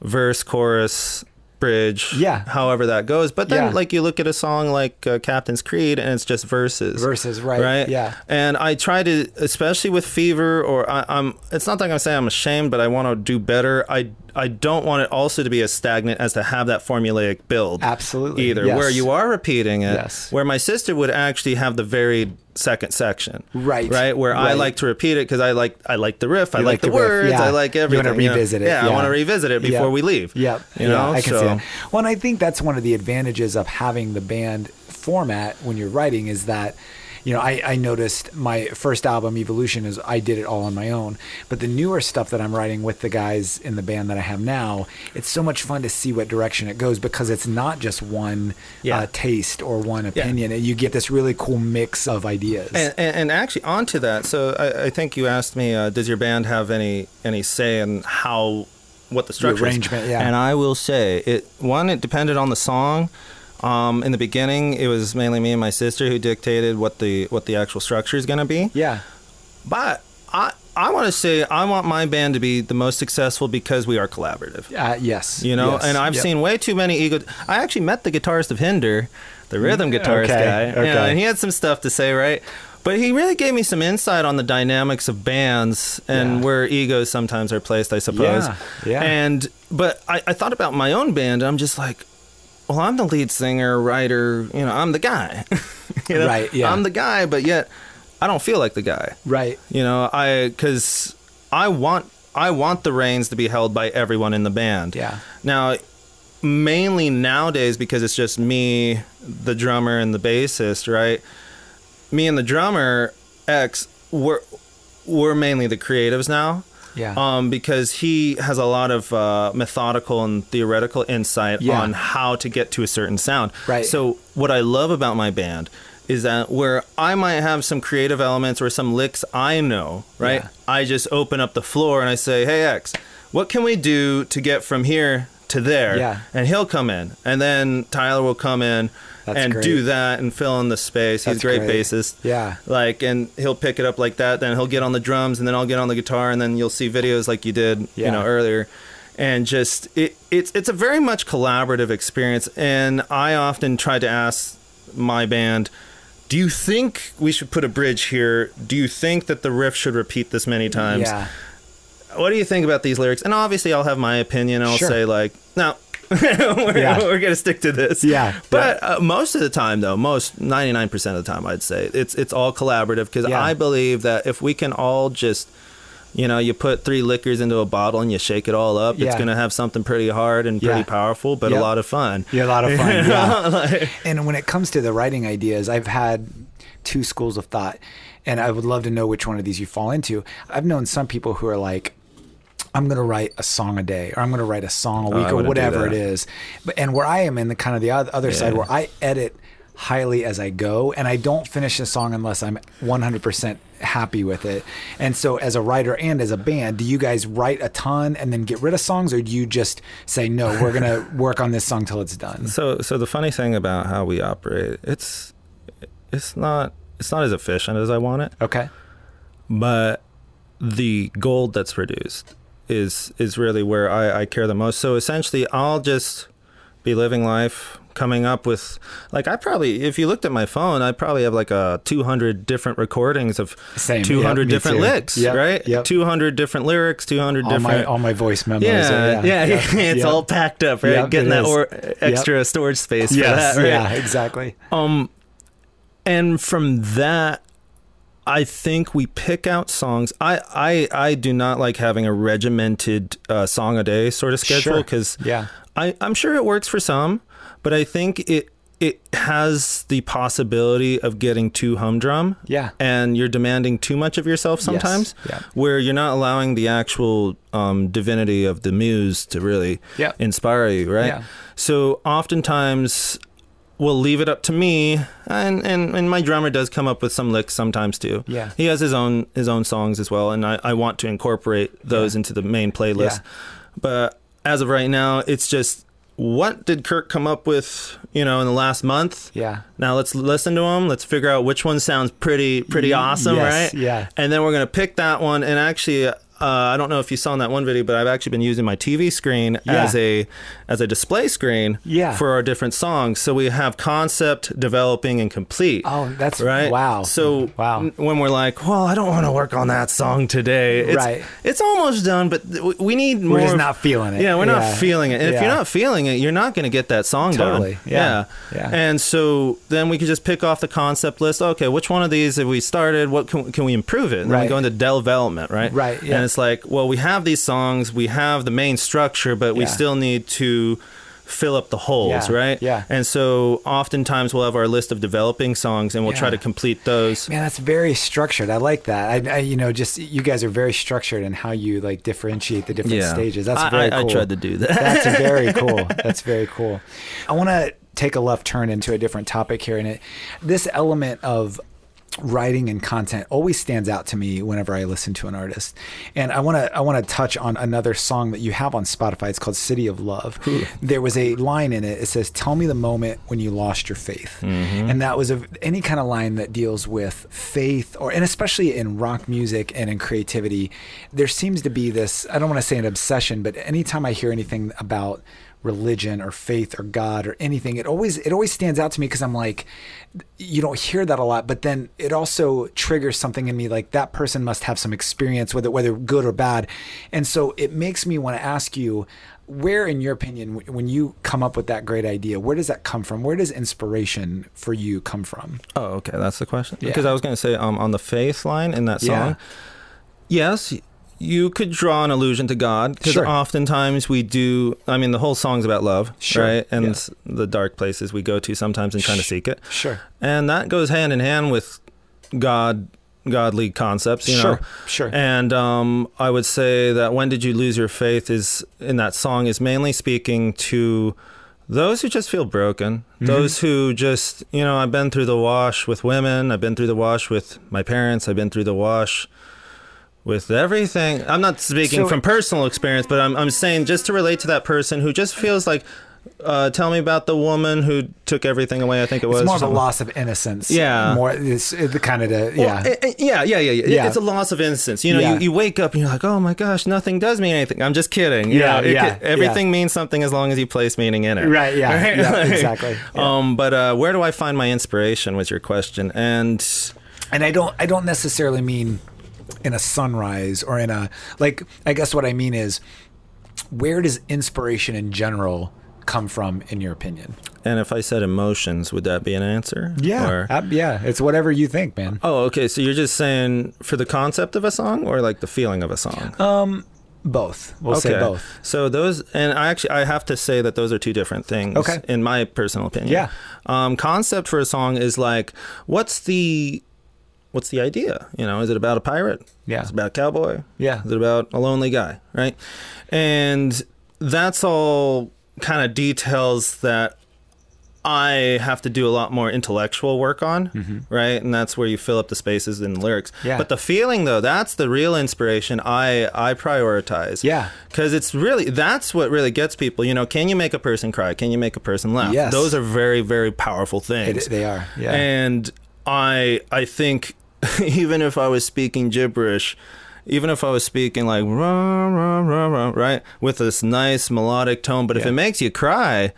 verse, chorus, bridge. Yeah. However that goes. But then, Yeah. like, you look at a song like uh, Captain's Creed and it's just verses. Verses, right, Right. yeah. And I try to, especially with Fever, or I, I'm. It's not like I'm saying I'm ashamed, but I want to do better. I I don't want it also to be as stagnant as to have that formulaic build. Absolutely, Either yes. where you are repeating it. Yes. Where my sister would actually have the varied second section. Right, Right. Where I like to repeat it because I like I like the riff. I like, like the, the words. yeah. I like everything. You wanna know? revisit it, Yeah, I want to revisit it before Yep. we leave. Yep. You yeah, know. I can so, see that. Well, and I think that's one of the advantages of having the band format when you're writing is that, you know, I, I noticed my first album, Evolution, is I did it all on my own. But the newer stuff that I'm writing with the guys in the band that I have now, it's so much fun to see what direction it goes because it's not just one Yeah. uh, taste or one opinion. You get this really cool mix of ideas. And, and, and actually, onto that. So I, I think you asked me, uh, does your band have any any say in how what the structure arrangement, is? yeah. And I will say it. One, it depended on the song. Um, in the beginning, it was mainly me and my sister who dictated what the what the actual structure is going to be. yeah. But I I want to say I want my band to be the most successful because we are collaborative. Uh, yes. You know, yes, and I've yep. seen way too many ego. I actually met the guitarist of Hinder, the rhythm guitarist Okay, guy. okay. Yeah, and he had some stuff to say, right? But he really gave me some insight on the dynamics of bands and Yeah. where egos sometimes are placed, I suppose. Yeah, yeah. And but I, I thought about my own band. I'm just like, well, I'm the lead singer, writer. You know, I'm the guy. you know? Right, yeah. I'm the guy, but yet I don't feel like the guy. Right. You know, I because I want I want the reins to be held by everyone in the band. Yeah. Now, mainly nowadays because it's just me, the drummer, and the bassist, right? Me and the drummer X, we're we're mainly the creatives now. Yeah. Um, because he has a lot of uh, methodical and theoretical insight Yeah. on how to get to a certain sound. Right. So what I love about my band is that where I might have some creative elements or some licks I know, right? Yeah. I just open up the floor and I say, "Hey X, what can we do to get from here to there?" Yeah. And he'll come in, and then Tyler will come in That's and great. do that and fill in the space. He's That's a great, great. bassist. Yeah. Like, and he'll pick it up like that. Then he'll get on the drums, and then I'll get on the guitar, and then you'll see videos like you did, Yeah. you know, earlier. And just it, it's it's a very much collaborative experience. And I often try to ask my band, "Do you think we should put a bridge here? Do you think that the riff should repeat this many times? Yeah. What do you think about these lyrics?" And obviously, I'll have my opinion. I'll Sure. say like, "No." we're, Yeah. we're gonna stick to this. Yeah. But uh, most of the time, though, most ninety nine percent of the time, I'd say it's it's all collaborative because Yeah. I believe that if we can all just, you know, you put three liquors into a bottle and you shake it all up, it's gonna have something pretty hard and pretty Yeah. powerful, but Yep. a lot of fun. Yeah, a lot of fun. Yeah. Like- and when it comes to the writing ideas, I've had two schools of thought, and I would love to know which one of these you fall into. I've known some people who are like, I'm going to write a song a day, or I'm going to write a song a Oh, week, I or whatever it is. But and where I am in the kind of the oth- other side, where I edit highly as I go, and I don't finish a song unless I'm 100% happy with it. And so, as a writer and as a band, do you guys write a ton and then get rid of songs, or do you just say no, we're going to work on this song till it's done? So so the funny thing about how we operate, it's it's not it's not as efficient as I want it. Okay. but the gold that's produced is is really where I, I care the most. So essentially, I'll just be living life, coming up with like I probably, if you looked at my phone, I probably have like a 200 different recordings of Same. 200 Yep, different too. licks, Yep, right? yep. 200 different lyrics, 200 all different. my all my voice memos. yeah, yeah, yeah, it's all packed up, right? Getting that or extra storage space for that, right? yeah, exactly. Um, and from that I think we pick out songs. I I, I do not like having a regimented uh, song a day sort of schedule Sure. because Yeah. I, I'm sure it works for some, but I think it it has the possibility of getting too humdrum. Yeah. And you're demanding too much of yourself sometimes, Yeah. where you're not allowing the actual um, divinity of the muse to really Yeah. inspire you, right? Yeah. So oftentimes we'll leave it up to me and, and and my drummer does come up with some licks sometimes too Yeah. he has his own his own songs as well and i, I want to incorporate those Yeah. into the main playlist Yeah. but as of right now it's just what did kirk come up with you know in the last month Yeah. now let's listen to them let's figure out which one sounds pretty pretty awesome yes, right yeah. and then we're gonna pick that one and actually uh, I don't know if you saw in that one video, but I've actually been using my TV screen Yeah. as a as a display screen Yeah. for our different songs. So we have concept, developing, and complete. Oh, that's right. Wow. So Wow. when we're like, well, I don't want to work on that song today. It's, Right. It's almost done, but we- need more. We're just of- not feeling it. Yeah, we're Yeah. not feeling it. And if you're not feeling it, you're not going to get that song Totally. done. Yeah. Yeah. And so then we could just pick off the concept list. Okay, which one of these have we started? What can, can we improve it? And then we go into development, right? Right, yeah. And it's like, well, we have these songs, we have the main structure, but we Yeah. still need to fill up the holes, Yeah, right? yeah. And so oftentimes we'll have our list of developing songs and we'll try to complete those. Man, that's very structured. I like that. I, I, you know, just you guys are very structured in how you like differentiate the different stages. That's I, very I, cool. I tried to do that. That's very cool. That's very cool. I want to take a left turn into a different topic here, and it this element of writing and content always stands out to me whenever I listen to an artist. And I want to I want to touch on another song that you have on Spotify. It's called City of Love. There was a line in it. It says, "Tell me the moment when you lost your faith." Mm-hmm. And that was a, any kind of line that deals with faith or and especially in rock music and in creativity, there seems to be this I don't want to say an obsession, but anytime I hear anything about religion or faith or God or anything, it always it always stands out to me because I'm like, you don't hear that a lot, but then it also triggers something in me like that person must have some experience with it, whether good or bad, and so it makes me want to ask you. Where, in your opinion, when you come up with that great idea, where does that come from? Where does inspiration for you come from? Oh, okay, that's the question. Yeah. Because I was going to say um, on the faith line in that Yeah. song, yes, you could draw an allusion to God because Sure. oftentimes we do. I mean, the whole song's about love, Sure, right? And yeah. the dark places we go to sometimes and trying to seek it, Sure. and that goes hand in hand with God, godly concepts. You know, Sure. Sure. and um, I would say that when did you lose your faith is in that song is mainly speaking to those who just feel broken, Mm-hmm. those who just you know I've been through the wash with women, I've been through the wash with my parents, I've been through the wash with everything. I'm not speaking So- from personal experience, but I'm I'm saying just to relate to that person who just feels like. Uh, tell me about the woman who took everything away. I think it was. it's more or of a loss of innocence. Yeah. More it's it, the kind of the, Well, yeah. eh, eh, yeah, yeah, yeah, yeah. Yeah. It's a loss of innocence. You know, Yeah. you, you wake up and you're like, oh my gosh, nothing does mean anything. I'm just kidding. You Yeah, know, it yeah, everything means something as long as you place meaning in it. Right, yeah, yeah, exactly, yeah. Um, but uh, where do I find my inspiration? Was your question, and and I don't I don't necessarily mean in a sunrise or in a like I guess what I mean is where does inspiration in general come from in your opinion? and if I said emotions, would that be an answer? Or- Ab- yeah, it's whatever you think, man. oh, okay. So you're just saying for the concept of a song, or like the feeling of a song? Um, both. We'll say both. So those, and I actually I have to say that those are two different things. Okay. In my personal opinion. Yeah. Um, concept for a song is like, what's the, what's the idea? You know, is it about a pirate? Yeah. Is it about a cowboy? Yeah. Is it about a lonely guy? Right. And that's all kind of details that I have to do a lot more intellectual work on, right? And that's where you fill up the spaces in the lyrics. Mm-hmm. Yeah. But the feeling though, that's the real inspiration I I prioritize. Yeah. Cuz it's really that's what really gets people, you know, can you make a person cry? Can you make a person laugh? Yes. Those are very very powerful things. It, they are. Yeah. And I I think even if I was speaking gibberish, even if I was speaking like rah, rah, rah, rah, right with this nice melodic tone, but if it makes you cry,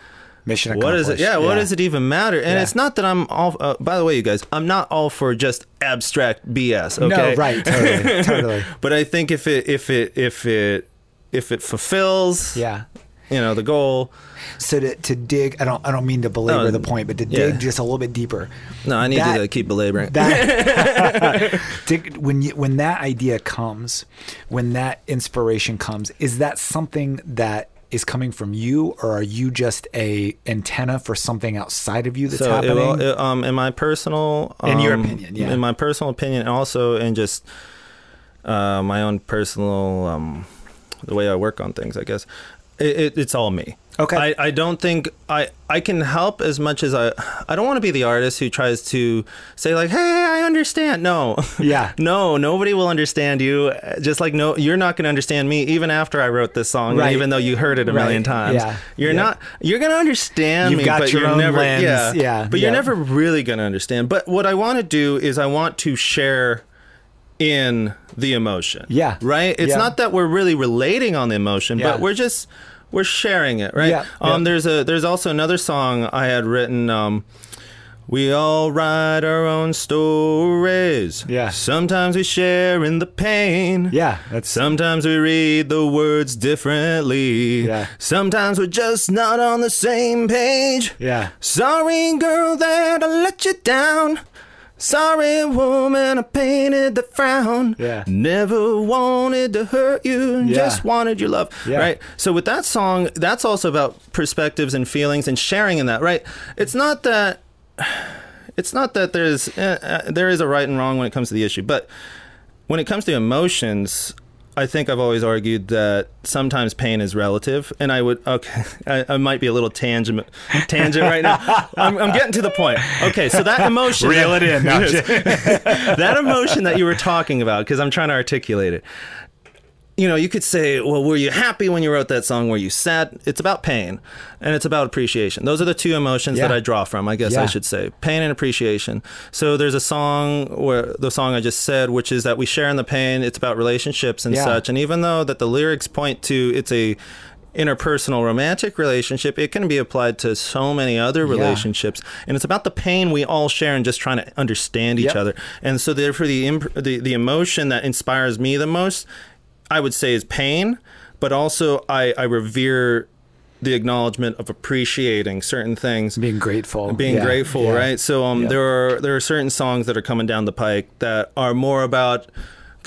Mission what accomplished. is it? Yeah, what does it even matter? And Yeah. it's not that I'm all. Uh, by the way, you guys, I'm not all for just abstract BS. Okay, No, right. Totally. totally. But I think if it if it if it if it fulfills, Yeah. You know the goal. So to, to dig, I don't I don't mean to belabor No, the point, but to yeah. dig just a little bit deeper. No, I need That- you to keep belaboring. that when you, when that idea comes, when that inspiration comes, is that something that is coming from you, or are you just a antenna for something outside of you that's so it happening? will, it, um, in my personal, um, In your opinion, yeah. in my personal opinion, and also in just uh, my own personal, um, the way I work on things, I guess. It, it, it's all me. Okay. I, I don't think I, I can help as much as I I don't want to be the artist who tries to say like hey I understand no Yeah. no nobody will understand you just like no you're not going to understand me even after I wrote this song Right. even though you heard it a million times Yeah. you're Yeah. not you're going to understand You've me got but your you're own never lens. yeah Yeah. but you're never really going to understand but what I want to do is I want to share in the emotion Yeah. right it's Yeah. not that we're really relating on the emotion Yeah. but we're just we're sharing it right Yeah. um there's a there's also another song i had written um we all write our own stories Yeah. sometimes we share in the pain yeah, that's Sometimes we read the words differently. Yeah. Sometimes we're just not on the same page. yeah, Sorry, girl, that I let you down. Sorry, woman, I painted the frown. Yeah. Never wanted to hurt you, Yeah. just wanted your love. Yeah. Right? So, with that song, that's also about perspectives and feelings and sharing in that, right? It's not that. It's not that there's uh, uh, there is a right and wrong when it comes to the issue, but when it comes to emotions, I think I've always argued that sometimes pain is relative, and I would okay, I, I might be a little tangent tangent right now. I'm, I'm getting to the point. Okay, so that emotion, Reel it in. That emotion that you were talking about, because I'm trying to articulate it. You know, you could say, well, were you happy when you wrote that song? Were you sad? It's about pain and it's about appreciation. Those are the two emotions that I draw from, I guess I should say. Pain and appreciation. So there's a song where the song I just said, which is that we share in the pain. It's about relationships and Yeah. such. And even though that the lyrics point to it's a interpersonal romantic relationship, it can be applied to so many other Yeah. relationships. And it's about the pain we all share and just trying to understand each Yep. other. And so therefore the, imp- the the emotion that inspires me the most, I would say is pain, but also I, I revere the acknowledgement of appreciating certain things being grateful, being Yeah, grateful, yeah. right? So um, Yeah. there are there are certain songs that are coming down the pike that are more about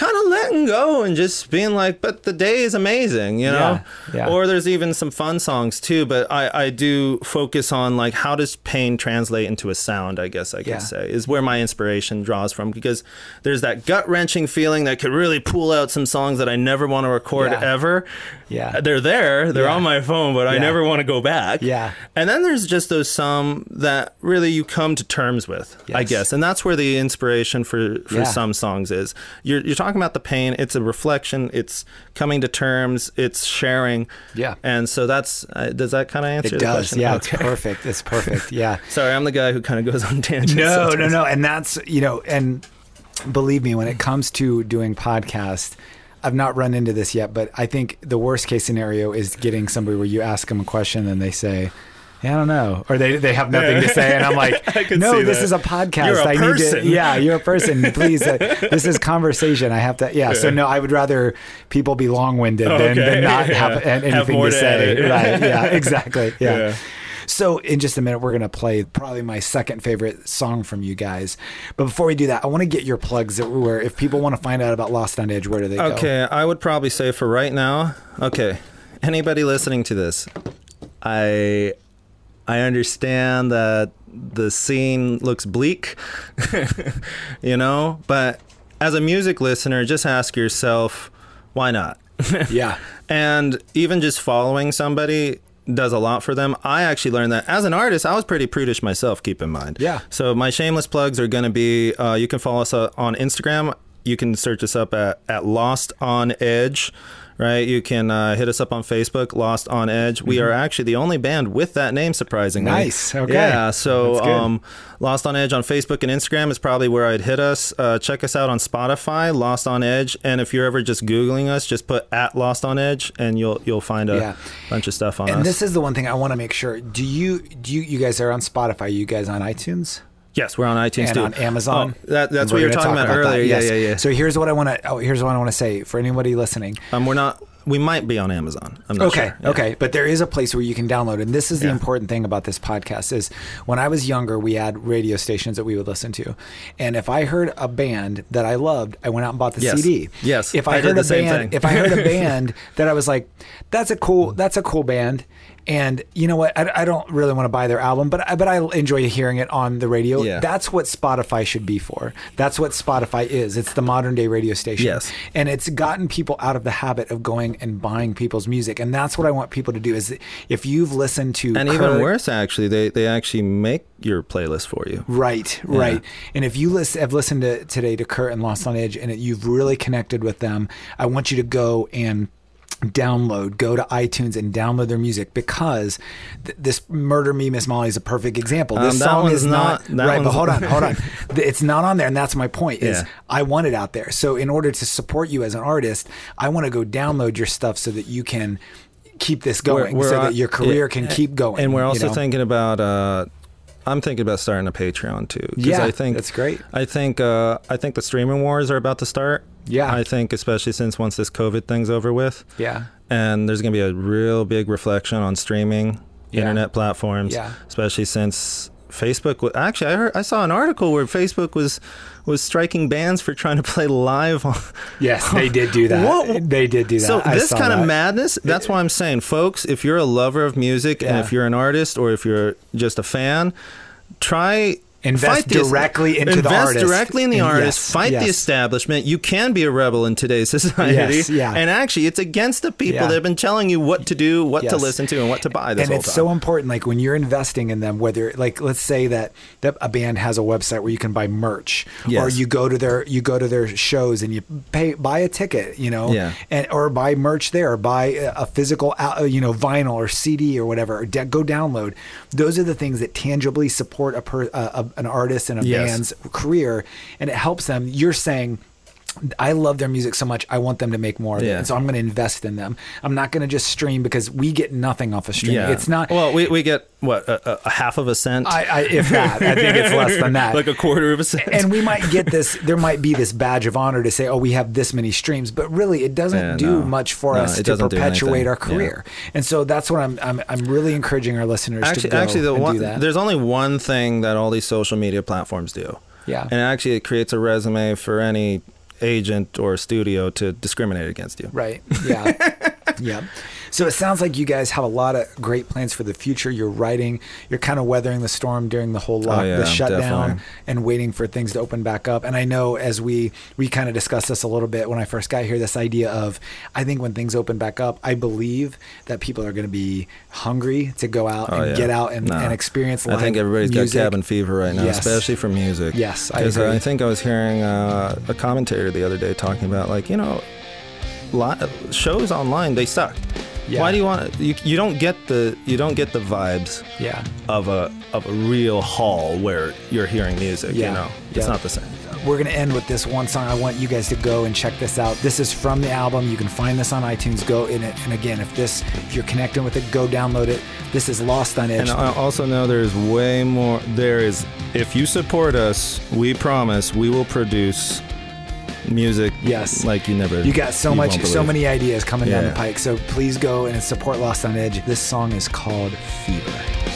kind of letting go and just being like, but the day is amazing, you know. Yeah, yeah. Or there's even some fun songs too, but I I do focus on like how does pain translate into a sound? I guess I could Yeah. say is where my inspiration draws from because there's that gut wrenching feeling that could really pull out some songs that I never want to record ever. Yeah. Uh, they're there, they're on my phone, but I never want to go back. Yeah. And then there's just those some that really you come to terms with, I guess. And that's where the inspiration for, for some songs is. You're, you're talking about the pain. It's a reflection. It's coming to terms. It's sharing. Yeah. And so that's, uh, does that kind of answer It does. question? Yeah, it's perfect. It's perfect. Yeah. Sorry, I'm the guy who kind of goes on tangents. No, no, sometimes. no. And that's, you know, and believe me, when it comes to doing podcasts, I've not run into this yet, but I think the worst case scenario is getting somebody where you ask them a question and they say, yeah, I don't know, or they, they have nothing to say, and I'm like, no, this that. is a podcast. You're a I need person." to, yeah, you're a person. Please, uh, this is conversation. I have to, yeah. So no, I would rather people be long winded than, Okay. than not Yeah. have an- Have anything more to to say. Right? Yeah, exactly. yeah. Yeah. So, in just a minute, we're going to play probably my second favorite song from you guys. But before we do that, I want to get your plugs that where if people want to find out about Lost on Edge, where do they go? Okay, I would probably say for right now, okay, anybody listening to this, I I understand that the scene looks bleak, you know, but as a music listener, just ask yourself, why not? Yeah. And even just following somebody does a lot for them. I actually learned that as an artist, I was pretty prudish myself, keep in mind. Yeah. So my shameless plugs are going to be uh, you can follow us uh, on Instagram. You can search us up at, at Lost on Edge. Right, you can uh, hit us up on Facebook, Lost on Edge. We are actually the only band with that name, surprisingly. Mm-hmm. Nice, okay. Yeah, so um, Lost on Edge on Facebook and Instagram is probably where I'd hit us. Uh, check us out on Spotify, Lost on Edge, and if you're ever just googling us, just put at Lost on Edge, and you'll you'll find a Yeah. bunch of stuff on us. And us. this is the one thing I want to make sure. Do you do you, you guys are on Spotify? Are you guys on iTunes? Yes, we're on iTunes and too. on Amazon. Oh, that, that's what you were talking talk about, that. earlier. Yes. Yeah, yeah, yeah. So here's what I want to. Oh, here's what I want to say for anybody listening. um, we're not we might be on Amazon. I'm not Okay, sure. Yeah. okay, but there is a place where you can download, and this is the Yeah. important thing about this podcast is when I was younger, we had radio stations that we would listen to, and if I heard a band that I loved, I went out and bought the Yes. CD. Yes, If I, I did heard the a same band, thing. if I heard a band that I was like, that's a cool, that's a cool band. And you know what? I, I don't really want to buy their album, but I, but I enjoy hearing it on the radio. Yeah. That's what Spotify should be for. That's what Spotify is. It's the modern day radio station. Yes. And it's gotten people out of the habit of going and buying people's music. And that's what I want people to do is if you've listened to And even worse, actually, they they actually make your playlist for you. Right, right. And if you listen, have listened to today to Kurt and Lost on Edge, and you've really connected with them, I want you to go and download, go to iTunes and download their music because th- this "Murder Me, Miss Molly" is a perfect example. This Um, song is not, not- right. But hold on, hold on. It's not on there, and that's my point. Is Yeah. I want it out there. So in order to support you as an artist, I want to go download your stuff so that you can keep this going, We're- we're so that your career yeah, can keep going. And we're you also know? thinking about. Uh, I'm thinking about starting a Patreon too. Yeah, I think that's great. I think uh, I think the streaming wars are about to start. Yeah. I think especially since once this COVID thing's over with, Yeah. and there's going to be a real big reflection on streaming Yeah. internet platforms, Yeah. especially since Facebook. wa- Actually, I heard I saw an article where Facebook was was striking bands for trying to play live on. Yes, they did do that. What- They did do that. So I this kind that. of madness. That's why I'm saying, folks, if you're a lover of music and if you're an artist or if you're just a fan, try. Invest fight the- directly into the invest artist. directly in the artist. yes, fight the establishment. You can be a rebel in today's society. Yes, yeah. And actually, it's against the people Yeah. that have been telling you what to do, what to listen to, and what to buy this and it's time. so important like when you're investing in them whether like let's say that, that a band has a website where you can buy merch or you go to their you go to their shows and you pay buy a ticket you know Yeah. and or buy merch there or buy a, physical you know vinyl or cd or whatever or go download those are the things that tangibly support a, per, a, a an artist and a Yes. band's career and it helps them you're saying I love their music so much. I want them to make more of it, and so I'm going to invest in them. I'm not going to just stream because we get nothing off of streaming. yeah, It's not. Well, we, we get what a, a- a half of a cent, I, I if that, I think it's less than that. like a quarter of a cent. and we might get this. There might be this badge of honor to say, "Oh, we have this many streams," but really, it doesn't Yeah, do no. much for No, us to perpetuate our Yeah. career. And so that's what I'm. I'm, I'm really encouraging our listeners to actually, go actually, the one do that. there's only one thing that all these social media platforms do. Yeah. and actually, it creates a resume for any agent or studio to discriminate against you. Right. Yeah. yeah. So it sounds like you guys have a lot of great plans for the future. You're writing, you're kind of weathering the storm during the whole lock, Oh, yeah, the shutdown, definitely. and waiting for things to open back up. And I know as we we kind of discussed this a little bit when I first got here, this idea of I think when things open back up, I believe that people are going to be hungry to go out Oh, and yeah. get out and, No. and experience. I think everybody's music. got cabin fever right now, Yes. especially for music. Yes, I agree. I think I was hearing uh, a commentator the other day talking about like you know, li- shows online they suck. Yeah. Why do you want you? You don't get the you don't get the vibes Yeah. of a of a real hall where you're hearing music. Yeah. You know, it's Yeah. not the same. We're going to end with this one song. I want you guys to go and check this out. This is from the album. You can find this on iTunes. Go in it. And again, if this, if you're connecting with it, go download it. This is Lost on Edge. And I also know there's way more. There is, if you support us, we promise we will produce music. Yes. like you never. you got so you much, so many ideas coming down the pike. So please go and support Lost on Edge. This song is called Fever.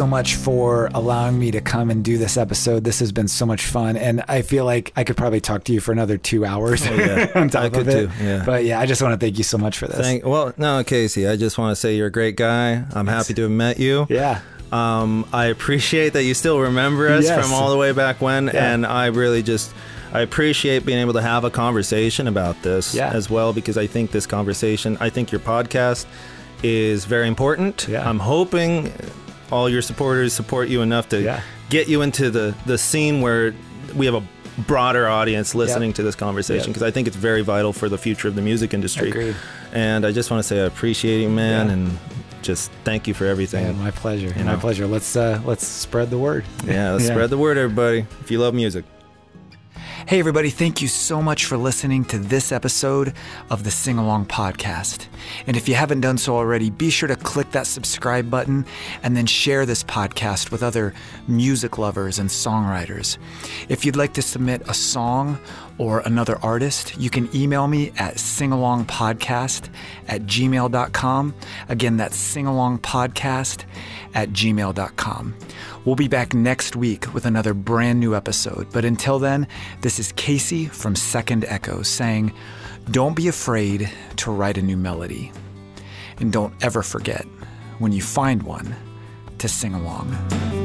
So much for allowing me to come and do this episode. This has been so much fun, and I feel like I could probably talk to you for another two hours Oh, yeah. on top I of it. too, yeah. But yeah, I just want to thank you so much for this. Thank, well, no, Casey, I just want to say you're a great guy. I'm happy to have met you. yeah. Um, I appreciate that you still remember us Yes. from all the way back when, Yeah. and I really just I appreciate being able to have a conversation about this Yeah. as well because I think this conversation, I think your podcast is very important. Yeah. I'm hoping all your supporters support you enough to Yeah. get you into the the scene where we have a broader audience listening to this conversation Yep. because I think it's very vital for the future of the music industry. Agreed. And I just want to say I appreciate you, man, Yeah. and just thank you for everything. Man, my pleasure. You My know. pleasure. Let's uh, let's spread the word. Yeah, let's Yeah. spread the word, everybody. If you love music. Hey, everybody, thank you so much for listening to this episode of the Sing Along Podcast. And if you haven't done so already, be sure to click that subscribe button and then share this podcast with other music lovers and songwriters. If you'd like to submit a song or another artist, you can email me at singalongpodcast at gmail.com. Again, that's singalongpodcast at gmail.com. We'll be back next week with another brand new episode. But until then, this is Casey from Second Echo saying, Don't be afraid to write a new melody. And don't ever forget, when you find one, to sing along.